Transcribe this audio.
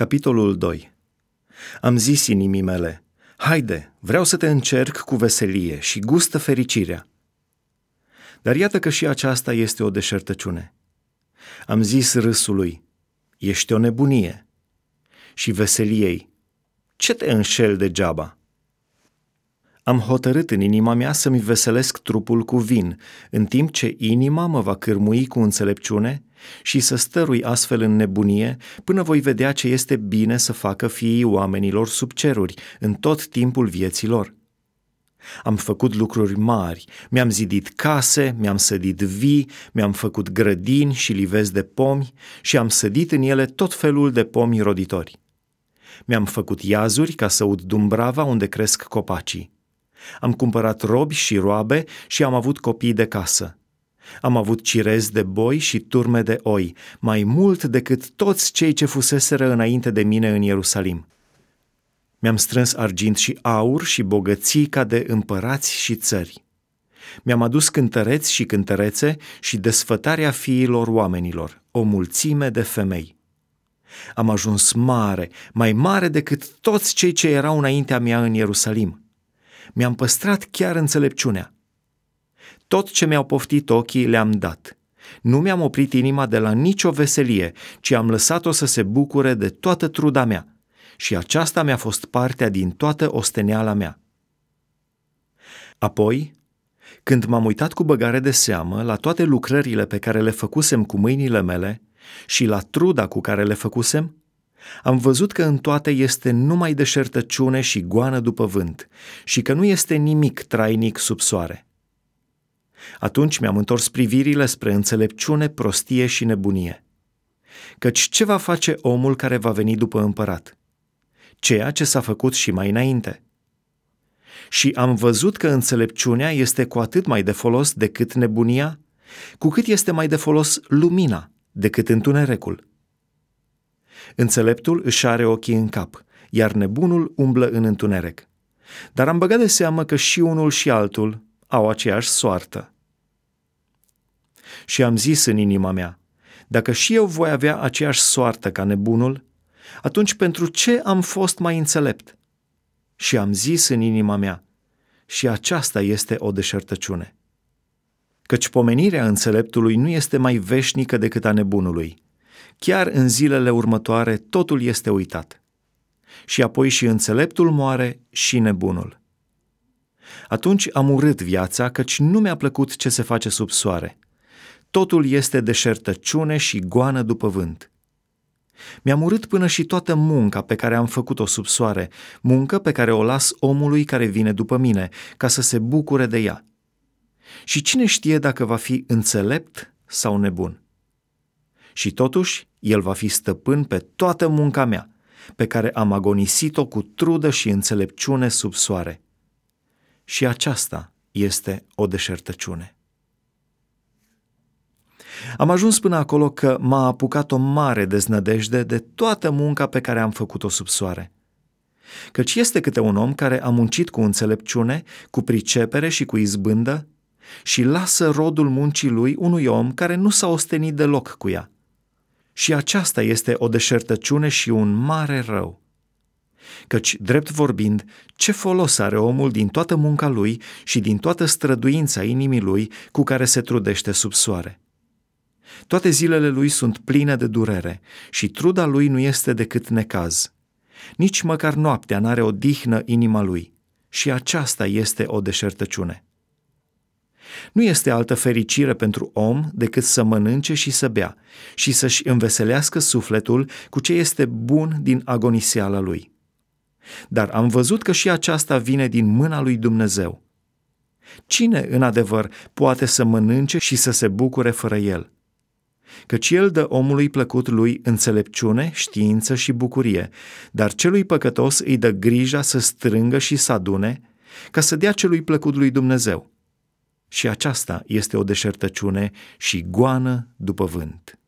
Capitolul 2 Am zis inimii mele, haide, vreau să te încerc cu veselie și gustă fericirea. Dar iată că și aceasta este o deșertăciune. Am zis râsului, ești o nebunie. Și veseliei, ce te înșel degeaba? Am hotărât în inima mea să-mi veselesc trupul cu vin, în timp ce inima mă va cârmui cu înțelepciune și să stărui astfel în nebunie până voi vedea ce este bine să facă fiii oamenilor sub ceruri în tot timpul vieții lor. Am făcut lucruri mari, mi-am zidit case, mi-am sădit vii, mi-am făcut grădini și livezi de pomi și am sădit în ele tot felul de pomi roditori. Mi-am făcut iazuri ca să ud dumbrava unde cresc copacii. Am cumpărat robi și roabe și am avut copii de casă. Am avut cirezi de boi și turme de oi, mai mult decât toți cei ce fuseseră înainte de mine în Ierusalim. Mi-am strâns argint și aur și bogății ca de împărați și țări. Mi-am adus cântăreți și cântărețe și desfătarea fiilor oamenilor, o mulțime de femei. Am ajuns mare, mai mare decât toți cei ce erau înaintea mea în Ierusalim. Mi-am păstrat chiar înțelepciunea. Tot ce mi-au poftit ochii le-am dat. Nu mi-am oprit inima de la nicio veselie, ci am lăsat-o să se bucure de toată truda mea. Și aceasta mi-a fost partea din toată osteneala mea. Apoi, când m-am uitat cu băgare de seamă la toate lucrările pe care le făcusem cu mâinile mele și la truda cu care le făcusem, am văzut că în toate este numai deșertăciune și goană după vânt și că nu este nimic trainic sub soare. Atunci mi-am întors privirile spre înțelepciune, prostie și nebunie. Căci ce va face omul care va veni după împărat? Ceea ce s-a făcut și mai înainte. Și am văzut că înțelepciunea este cu atât mai de folos decât nebunia, cu cât este mai de folos lumina decât întunericul. Înțeleptul își are ochii în cap, iar nebunul umblă în întuneric. Dar am băgat de seamă că și unul și altul au aceeași soartă. Și am zis în inima mea, dacă și eu voi avea aceeași soartă ca nebunul, atunci pentru ce am fost mai înțelept? Și am zis în inima mea, și aceasta este o deșertăciune. Căci pomenirea înțeleptului nu este mai veșnică decât a nebunului. Chiar în zilele următoare totul este uitat. Și apoi și înțeleptul moare și nebunul. Atunci am urât viața, căci nu mi-a plăcut ce se face sub soare. Totul este deșertăciune și goană după vânt. Mi-am urât până și toată munca pe care am făcut-o sub soare, muncă pe care o las omului care vine după mine, ca să se bucure de ea. Și cine știe dacă va fi înțelept sau nebun? Și totuși, el va fi stăpân pe toată munca mea, pe care am agonisit-o cu trudă și înțelepciune sub soare și aceasta este o deșertăciune. Am ajuns până acolo că m-a apucat o mare deznădejde de toată munca pe care am făcut-o sub soare. Căci este câte un om care a muncit cu înțelepciune, cu pricepere și cu izbândă și lasă rodul muncii lui unui om care nu s-a ostenit deloc cu ea. Și aceasta este o deșertăciune și un mare rău. Căci, drept vorbind, ce folos are omul din toată munca lui și din toată străduința inimii lui cu care se trudește sub soare? Toate zilele lui sunt pline de durere și truda lui nu este decât necaz. Nici măcar noaptea n-are o dihnă inima lui și aceasta este o deșertăciune. Nu este altă fericire pentru om decât să mănânce și să bea și să-și înveselească sufletul cu ce este bun din agoniseala lui. Dar am văzut că și aceasta vine din mâna lui Dumnezeu. Cine, în adevăr, poate să mănânce și să se bucure fără el? Căci el dă omului plăcut lui înțelepciune, știință și bucurie, dar celui păcătos îi dă grija să strângă și să adune, ca să dea celui plăcut lui Dumnezeu. Și aceasta este o deșertăciune și goană după vânt.